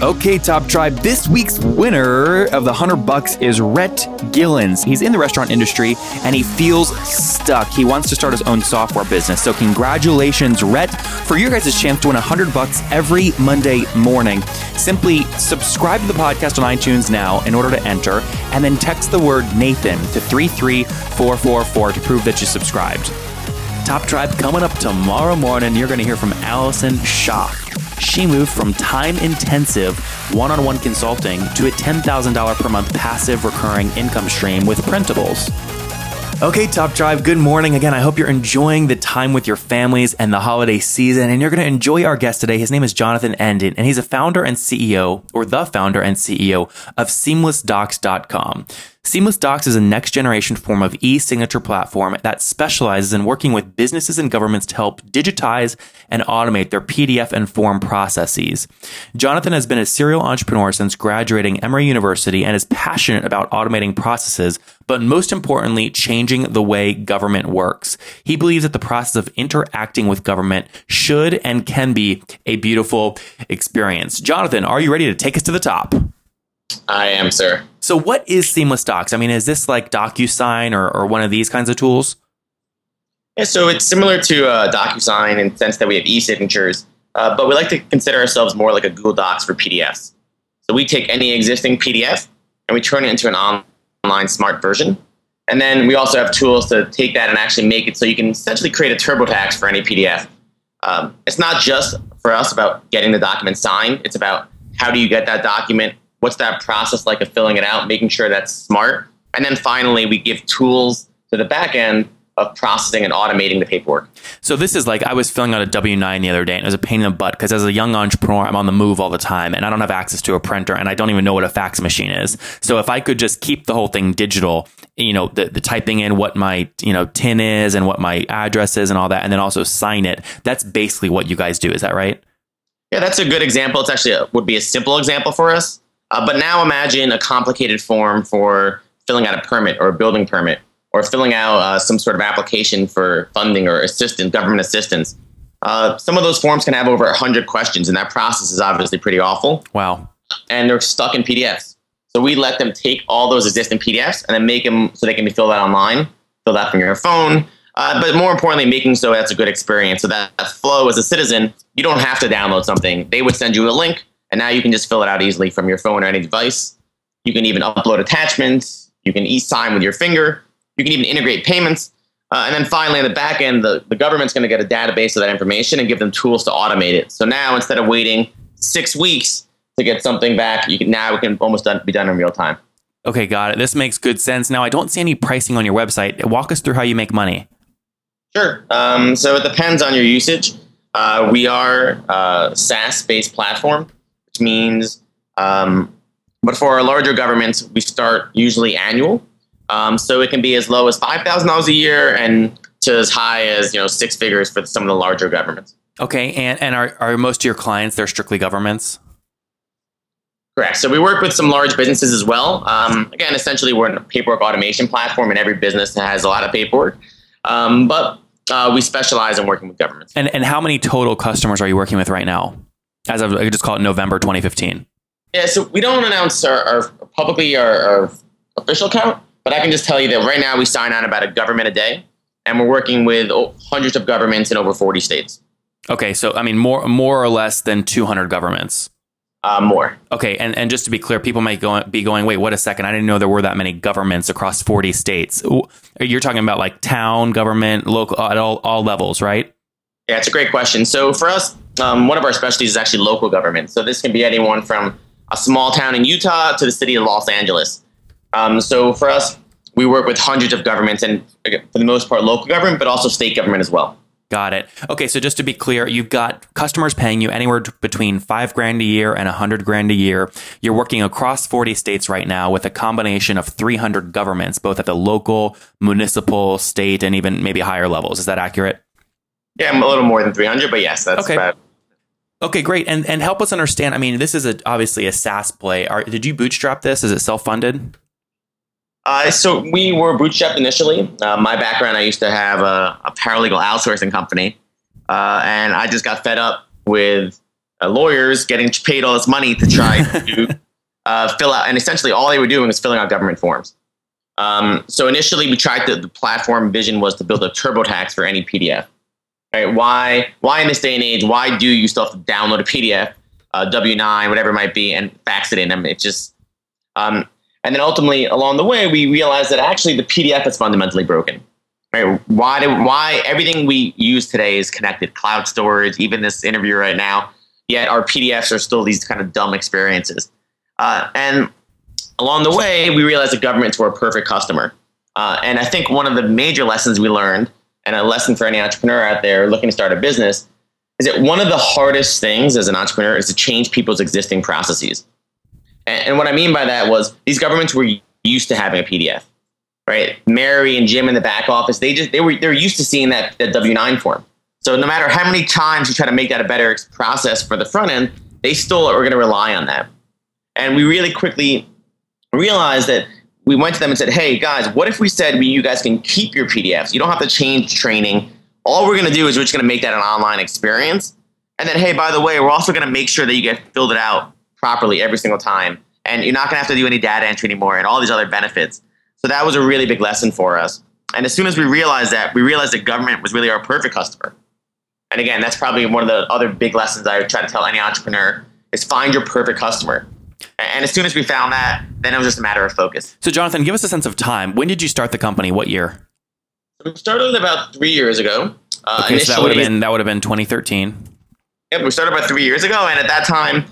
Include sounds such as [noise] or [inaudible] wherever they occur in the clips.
Okay, Top Tribe, this week's winner of the 100 bucks is Rhett Gillens. He's in the restaurant industry and he feels stuck. He wants to start his own software business. So congratulations, Rhett, for your guys' chance to win 100 bucks every Monday morning. Simply subscribe to the podcast on iTunes now in order to enter and then text the word Nathan to 33444 to prove that you subscribed. Top Tribe coming up tomorrow morning. You're going to hear from Allison Schaff. She moved from time intensive one on one consulting to a $10,000 per month passive recurring income stream with printables. Okay, Top Tribe, good morning. Again, I hope you're enjoying the time with your families and the holiday season, and you're going to enjoy our guest today. His name is Jonathan Endon, and he's a founder and CEO, or the founder and CEO of SeamlessDocs.com. Seamless Docs is a next generation form of e signature platform that specializes in working with businesses and governments to help digitize and automate their PDF and form processes. Jonathan has been a serial entrepreneur since graduating Emory University and is passionate about automating processes, but most importantly, changing the way government works. He believes that the process of interacting with government should and can be a beautiful experience. Jonathan, are you ready to take us to the top? I am, sir. So, what is Seamless Docs? I mean, is this like DocuSign or, or one of these kinds of tools? Yeah, so it's similar to uh, DocuSign in the sense that we have e-signatures, uh, but we like to consider ourselves more like a Google Docs for PDFs. So we take any existing PDF and we turn it into an online smart version. And then we also have tools to take that and actually make it so you can essentially create a TurboTax for any PDF. Um, it's not just for us about getting the document signed. It's about how do you get that document what's that process like of filling it out, making sure that's smart. And then finally, we give tools to the back end of processing and automating the paperwork. So this is like I was filling out a W nine the other day, and it was a pain in the butt because as a young entrepreneur, I'm on the move all the time, and I don't have access to a printer, and I don't even know what a fax machine is. So if I could just keep the whole thing digital, you know, the, the typing in what my you know tin is and what my address is and all that, and then also sign it. That's basically what you guys do. Is that right? Yeah, that's a good example. It's actually a, would be a simple example for us. Uh, but now imagine a complicated form for filling out a permit or a building permit or filling out uh, some sort of application for funding or assistance, government assistance. Uh, some of those forms can have over 100 questions, and that process is obviously pretty awful. Wow. And they're stuck in PDFs. So we let them take all those existing PDFs and then make them so they can be filled out online, filled out from your phone. Uh, but more importantly, making so that's a good experience. So that, that flow as a citizen, you don't have to download something. They would send you a link and now you can just fill it out easily from your phone or any device. You can even upload attachments. You can e-sign with your finger. You can even integrate payments. Uh, and then finally, on the back end, the, the government's going to get a database of that information and give them tools to automate it. So now instead of waiting six weeks to get something back, you can now it can almost done, be done in real time. Okay, got it. This makes good sense. Now, I don't see any pricing on your website. Walk us through how you make money. Sure. Um, so it depends on your usage. Uh, we are a SaaS-based platform means, um, but for our larger governments, we start usually annual. Um, so it can be as low as five thousand dollars a year and to as high as you know six figures for some of the larger governments. Okay, and and are are most of your clients they're strictly governments? Correct. So we work with some large businesses as well. Um, again, essentially, we're a paperwork automation platform, and every business has a lot of paperwork. Um, but uh, we specialize in working with governments. And and how many total customers are you working with right now? As of I could just call it November 2015. Yeah, so we don't announce our, our publicly our, our, official count, but I can just tell you that right now we sign on about a government a day, and we're working with hundreds of governments in over 40 states. Okay, so I mean more more or less than 200 governments. Uh, more. Okay, and, and just to be clear, people might go, be going, wait, what a second. I didn't know there were that many governments across 40 states. You're talking about like town, government, local, at all, all levels, right? Yeah, it's a great question. So for us, um, one of our specialties is actually local government. So this can be anyone from a small town in Utah to the city of Los Angeles. Um, so for us, we work with hundreds of governments and for the most part local government, but also state government as well. Got it. Okay, so just to be clear, you've got customers paying you anywhere between five grand a year and a hundred grand a year. You're working across 40 states right now with a combination of 300 governments, both at the local, municipal, state, and even maybe higher levels. Is that accurate? Yeah, I'm a little more than 300, but yes, that's Okay. about. Okay, great. And and help us understand. I mean, this is a, obviously a SaaS play. Are, did you bootstrap this? Is it self funded? Uh, so we were bootstrapped initially. Uh, my background, I used to have a, a paralegal outsourcing company, uh, and I just got fed up with uh, lawyers getting paid all this money to try to [laughs] uh, fill out. And essentially, all they were doing was filling out government forms. Um, so initially, we tried to, the platform vision was to build a TurboTax for any PDF. Right? Why? Why in this day and age? Why do you still have to download a PDF, uh, W nine, whatever it might be, and fax it in? I mean, it just um, and then ultimately, along the way, we realized that actually the PDF is fundamentally broken. Right? Why? Do, why everything we use today is connected, cloud storage, even this interview right now. Yet our PDFs are still these kind of dumb experiences. Uh, and along the way, we realized that governments were a perfect customer. Uh, and I think one of the major lessons we learned, and a lesson for any entrepreneur out there looking to start a business, is that one of the hardest things as an entrepreneur is to change people's existing processes. And, and what I mean by that was these governments were used to having a PDF, right? Mary and Jim in the back office, they just they were they're used to seeing that, that W nine form. So no matter how many times you try to make that a better process for the front end, they still are going to rely on that. And we really quickly realized that we went to them and said, "Hey guys, what if we said we, you guys can keep your PDFs? You don't have to change training. All we're going to do is we're just going to make that an online experience. And then, hey, by the way, we're also going to make sure that you get filled it out properly every single time, and you're not going to have to do any data entry anymore, and all these other benefits. So that was a really big lesson for us. And as soon as we realized that, we realized that government was really our perfect customer. And again, that's probably one of the other big lessons I try to tell any entrepreneur is find your perfect customer. And as soon as we found that, then it was just a matter of focus. So, Jonathan, give us a sense of time. When did you start the company? What year? We started about three years ago. Uh, Okay, so that would have been that would have been 2013. Yep, we started about three years ago, and at that time,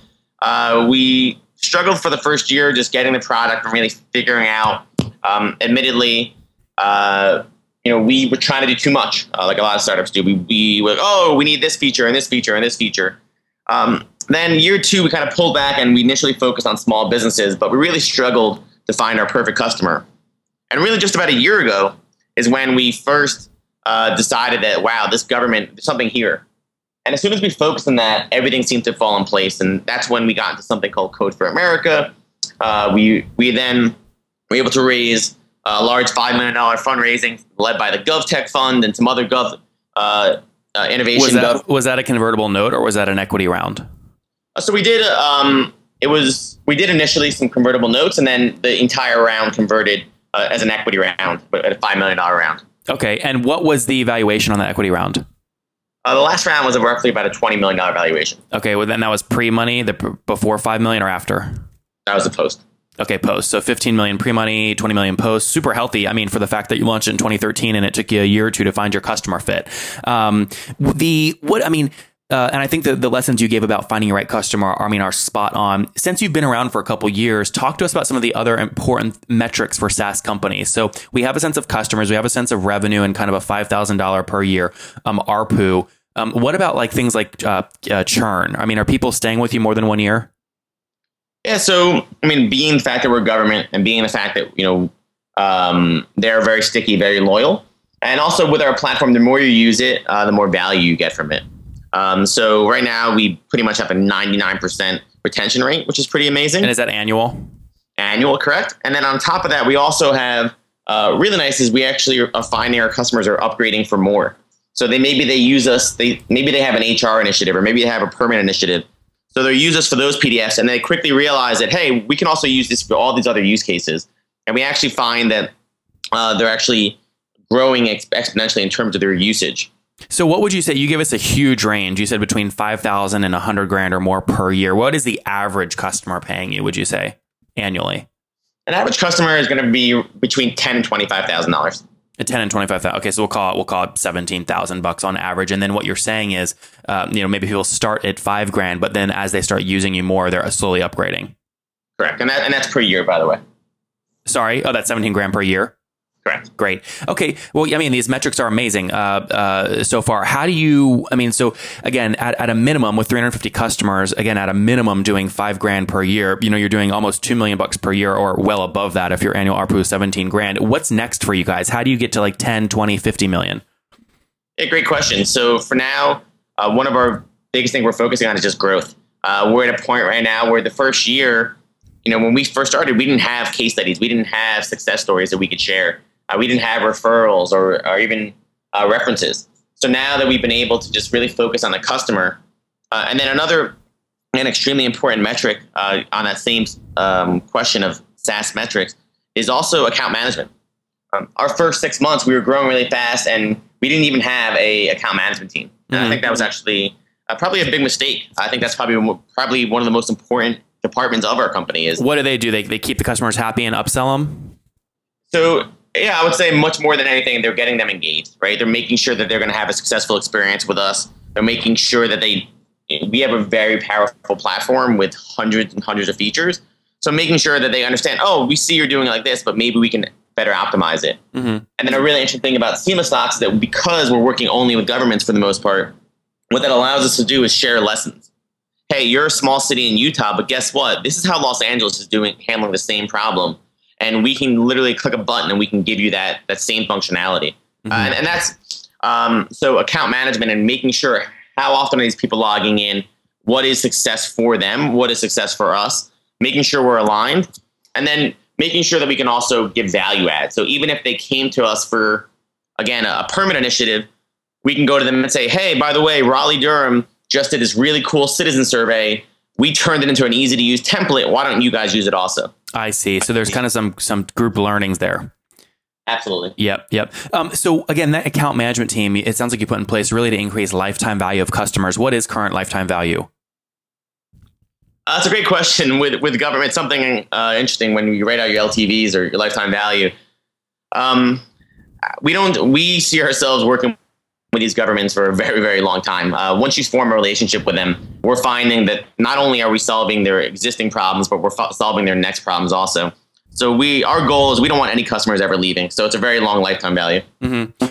uh, we struggled for the first year just getting the product and really figuring out. Um, admittedly, uh, you know, we were trying to do too much, uh, like a lot of startups do. We, we were, oh, we need this feature and this feature and this feature. Um, then year two, we kind of pulled back and we initially focused on small businesses, but we really struggled to find our perfect customer. And really, just about a year ago is when we first uh, decided that, wow, this government, there's something here. And as soon as we focused on that, everything seemed to fall in place. And that's when we got into something called Code for America. Uh, we, we then were able to raise a large $5 million fundraising led by the GovTech Fund and some other Gov uh, uh, innovation. Was Gov- that was that a convertible note or was that an equity round? Uh, So we did. Um, it was we did initially some convertible notes, and then the entire round converted uh, as an equity round, but at a five million dollar round. Okay, and what was the valuation on the equity round? Uh, the last round was roughly about a twenty million dollar valuation. Okay, well then that was pre-money, the p- before five million or after. That was the post. Okay, post. So 15 million pre-money, 20 million post. Super healthy. I mean, for the fact that you launched it in 2013 and it took you a year or two to find your customer fit. Um, the what I mean, uh, and I think the, the lessons you gave about finding your right customer, I mean, are spot on. Since you've been around for a couple years, talk to us about some of the other important metrics for SaaS companies. So we have a sense of customers, we have a sense of revenue, and kind of a five thousand dollar per year um, ARPU. Um, what about like things like uh, uh, churn? I mean, are people staying with you more than one year? Yeah. So I mean, being the fact that we're government and being the fact that you know um, they're very sticky, very loyal, and also with our platform, the more you use it, uh, the more value you get from it. Um, so right now, we pretty much have a ninety nine percent retention rate, which is pretty amazing. And is that annual? annual, correct? And then on top of that, we also have uh, really nice is we actually are finding our customers are upgrading for more. So they maybe they use us. They maybe they have an HR initiative or maybe they have a permanent initiative. So they use us for those PDFs, and they quickly realize that hey, we can also use this for all these other use cases. And we actually find that uh, they're actually growing ex- exponentially in terms of their usage. So what would you say? You give us a huge range. You said between 5,000 and 100 grand or more per year. What is the average customer paying you, would you say, annually? An average customer is going to be between ten and twenty five thousand dollars. At 10 and 25,000. Okay, so we'll call it we'll call it 17,000 bucks on average. And then what you're saying is, um, you know, maybe people start at 5 grand, but then as they start using you more, they're slowly upgrading. Correct, and that and that's per year, by the way. Sorry. Oh, that's 17 grand per year. Correct. Great. Okay. Well, I mean, these metrics are amazing uh, uh, so far. How do you? I mean, so again, at, at a minimum, with 350 customers, again, at a minimum, doing five grand per year. You know, you're doing almost two million bucks per year, or well above that if your annual ARPU is 17 grand. What's next for you guys? How do you get to like 10, 20, 50 million? Yeah, great question. So for now, uh, one of our biggest thing we're focusing on is just growth. Uh, we're at a point right now where the first year, you know, when we first started, we didn't have case studies, we didn't have success stories that we could share. Uh, we didn't have referrals or, or even uh, references. So now that we've been able to just really focus on the customer, uh, and then another an extremely important metric uh, on that same um, question of SaaS metrics is also account management. Um, our first six months, we were growing really fast, and we didn't even have a account management team. And I think that was actually uh, probably a big mistake. I think that's probably probably one of the most important departments of our company. Is What do they do? They, they keep the customers happy and upsell them? so yeah, I would say much more than anything, they're getting them engaged, right? They're making sure that they're going to have a successful experience with us. They're making sure that they, we have a very powerful platform with hundreds and hundreds of features. So making sure that they understand, oh, we see you're doing it like this, but maybe we can better optimize it. Mhm. And then a really interesting thing about Seamless Docs is that because we're working only with governments for the most part, what that allows us to do is share lessons. Hey, you're a small city in Utah, but guess what? This is how Los Angeles is doing handling the same problem and we can literally click a button and we can give you that that same functionality. Uh, and, and that's um, so account management and making sure how often are these people logging in, what is success for them, what is success for us, making sure we're aligned, and then making sure that we can also give value add. So even if they came to us for again a, a permit initiative, we can go to them and say, hey, by the way, Raleigh Durham just did this really cool citizen survey. We turned it into an easy to use template. Why don't you guys use it also? I see. So there's kind of some some group learnings there. Absolutely. Yep, yep. Um, so again, that account management team, it sounds like you put in place really to increase lifetime value of customers. What is current lifetime value? Uh, that's a great question. With with government, something uh, interesting when you write out your LTVs or your lifetime value. Um, we don't. We see ourselves working with these governments for a very very long time. Uh, once you form a relationship with them, we're finding that not only are we solving their existing problems, but we're fo- solving their next problems also. So we our goal is we don't want any customers ever leaving. So it's a very long lifetime value.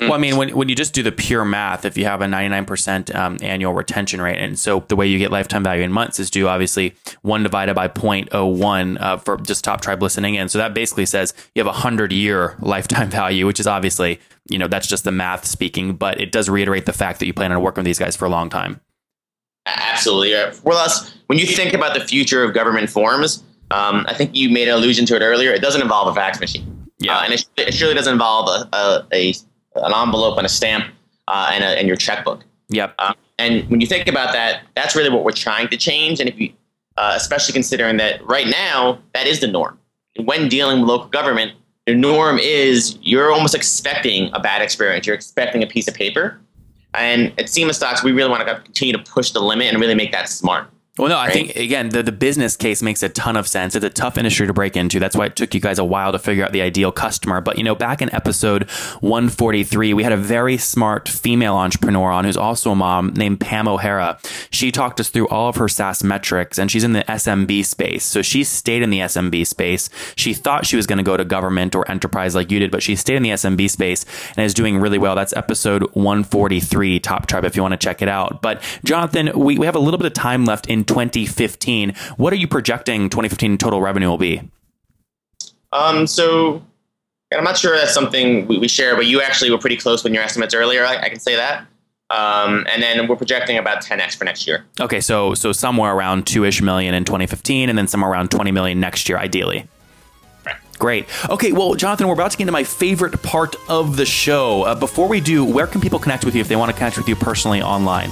Well, I mean, when, when you just do the pure math, if you have a 99% um, annual retention rate, and so the way you get lifetime value in months is do obviously one divided by 0.01 uh, for just top tribe listening in. So that basically says you have a 100 year lifetime [laughs] value, which is obviously, you know, that's just the math speaking, but it does reiterate the fact that you plan on working with these guys for a long time. Absolutely. For us, when you think about the future of government forms, um, I think you made an allusion to it earlier. It doesn't involve a fax machine. Yeah. Uh, and it, it surely doesn't involve a, a, a an envelope and a stamp uh, and, a, and your checkbook. Yep. Um, and when you think about that, that's really what we're trying to change. And if you, uh, especially considering that right now, that is the norm. When dealing with local government, the norm is you're almost expecting a bad experience. You're expecting a piece of paper. And at Seamless Docs, we really want to continue to push the limit and really make that smart. Well, no, I think again the, the business case makes a ton of sense. It's a tough industry to break into. That's why it took you guys a while to figure out the ideal customer. But you know, back in episode 143, we had a very smart female entrepreneur on who's also a mom named Pam O'Hara. She talked us through all of her SaaS metrics, and she's in the SMB space. So she stayed in the SMB space. She thought she was going to go to government or enterprise like you did, but she stayed in the SMB space and is doing really well. That's episode 143, Top Tribe, if you want to check it out. But Jonathan, we, we have a little bit of time left in 2015. What are you projecting 2015 total revenue will be? Um, so I'm not sure that's something we, we share, but you actually were pretty close when your estimates earlier. I, I can say that. Um, and then we're projecting about 10x for next year. Okay, so so somewhere around two ish million in 2015, and then somewhere around 20 million next year, ideally. Great. Okay, well, Jonathan, we're about to get into my favorite part of the show. Uh, before we do, where can people connect with you if they want to connect with you personally online?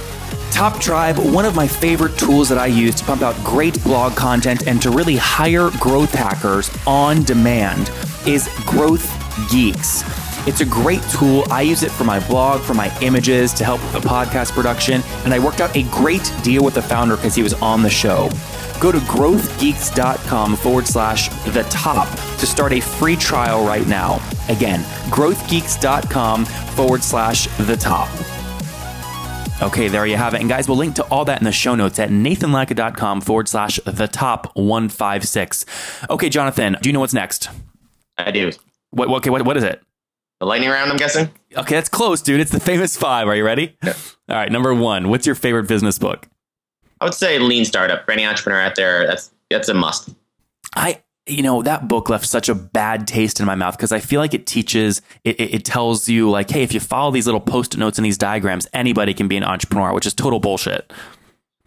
Top Tribe, one of my favorite tools that I use to pump out great blog content and to really hire growth hackers on demand is Growth Geeks. It's a great tool. I use it for my blog, for my images, to help with the podcast production, and I worked out a great deal with the founder because he was on the show. Go to growthgeeks.com forward slash the top to start a free trial right now. Again, growthgeeks.com forward slash the top. Okay, there you have it. And guys, we'll link to all that in the show notes at nathanlatka.com forward slash the top 156. Okay, Jonathan, do you know what's next? I do. What, okay, what, what is it? The lightning round, I'm guessing? Okay, that's close, dude. It's the famous five. Are you ready? Yeah. All right, number one. What's your favorite business book? I would say Lean Startup. For any entrepreneur out there, that's that's a must. I you know that book left such a bad taste in my mouth because I feel like it teaches it, it, it tells you like hey if you follow these little post-it notes and these diagrams anybody can be an entrepreneur which is total bullshit.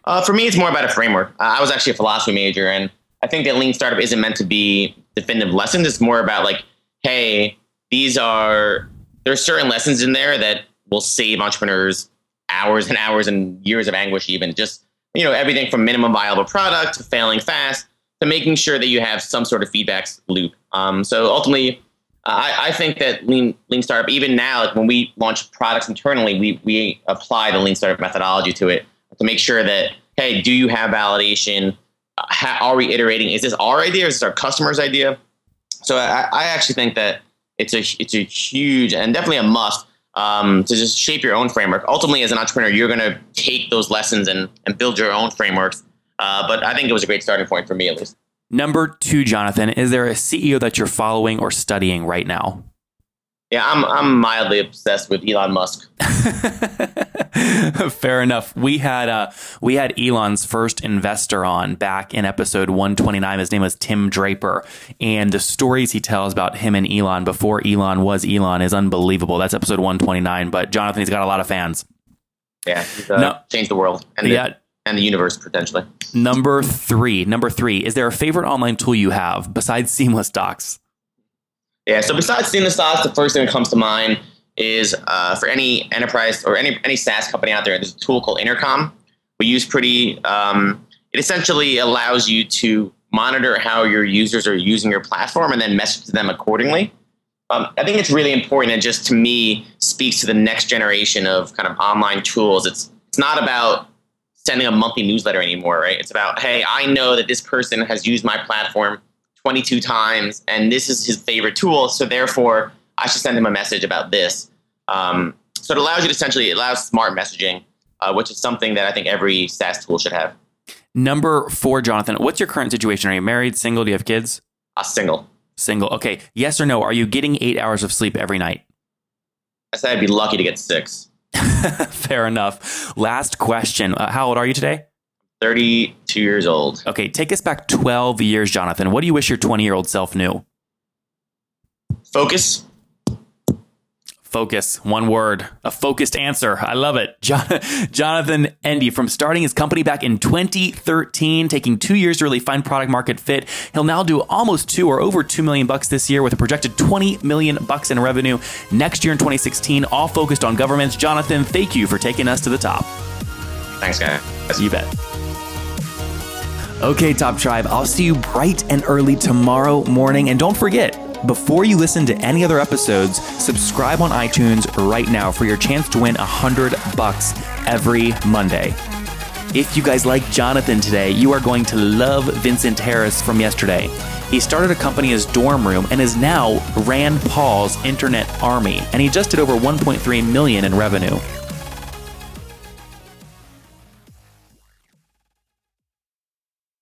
Uh, for me, it's more about a framework. I was actually a philosophy major, and I think that Lean Startup isn't meant to be definitive lessons. It's more about like, hey, these are there's certain lessons in there that will save entrepreneurs hours and hours and years of anguish. Even just you know everything from minimum viable product to failing fast to making sure that you have some sort of feedback loop. Um, so ultimately, I, I, think that lean lean startup even now like when we launch products internally we we apply the lean startup methodology to it to make sure that hey do you have validation? How, are we iterating? Is this our idea? Is this our customer's idea? So I, I actually think that it's a it's a huge and definitely a must um, to just shape your own framework. Ultimately as an entrepreneur you're going to take those lessons and and build your own frameworks uh, but I think it was a great starting point for me at least Number two, Jonathan, is there a CEO that you're following or studying right now? Yeah, I'm I'm mildly obsessed with Elon Musk. [laughs] Fair enough. We had uh, we had Elon's first investor on back in episode 129. His name was Tim Draper, and the stories he tells about him and Elon before Elon was Elon is unbelievable. That's episode 129. But Jonathan, he's got a lot of fans. Yeah, he's uh, no, changed the world and yeah. And the universe potentially. Number three. Number three. Is there a favorite online tool you have besides Seamless Docs? Yeah. So besides Seamless Docs, the first thing that comes to mind is uh, for any enterprise or any any SaaS company out there. There's a tool called Intercom. We use pretty. Um, it essentially allows you to monitor how your users are using your platform and then message to them accordingly. Um, I think it's really important and just to me speaks to the next generation of kind of online tools. It's it's not about sending a monthly newsletter anymore, right? It's about, hey, I know that this person has used my platform 22 times and this is his favorite tool. So therefore, I should send him a message about this. Um, so it allows you to essentially, it allows smart messaging, uh, which is something that I think every SaaS tool should have. Number four, Jonathan, what's your current situation? Are you married, single? Do you have kids? Uh, single. Single. Okay. Yes or no? Are you getting eight hours of sleep every night? I said I'd be lucky to get six. [laughs] Fair enough. Last question. Uh, how old are you today? 32 years old. Okay, take us back 12 years, Jonathan. What do you wish your 20 year old self knew? Focus. Focus, one word, a focused answer. I love it. [laughs] John, Jonathan Ende, from starting his company back in 2013, taking two years to really find product market fit, he'll now do almost two or over two million bucks this year with a projected 20 million bucks in revenue next year in 2016, all focused on governments. Jonathan, thank you for taking us to the top. Thanks, guys. You bet. Okay, Top Tribe, I'll see you bright and early tomorrow morning. And don't forget, before you listen to any other episodes, subscribe on iTunes right now for your chance to win 100 bucks every Monday. If you guys like Jonathan today, you are going to love Vincent Harris from yesterday. He started a company as Dorm Room and is now Rand Paul's Internet Army, and he just did over 1.3 million in revenue.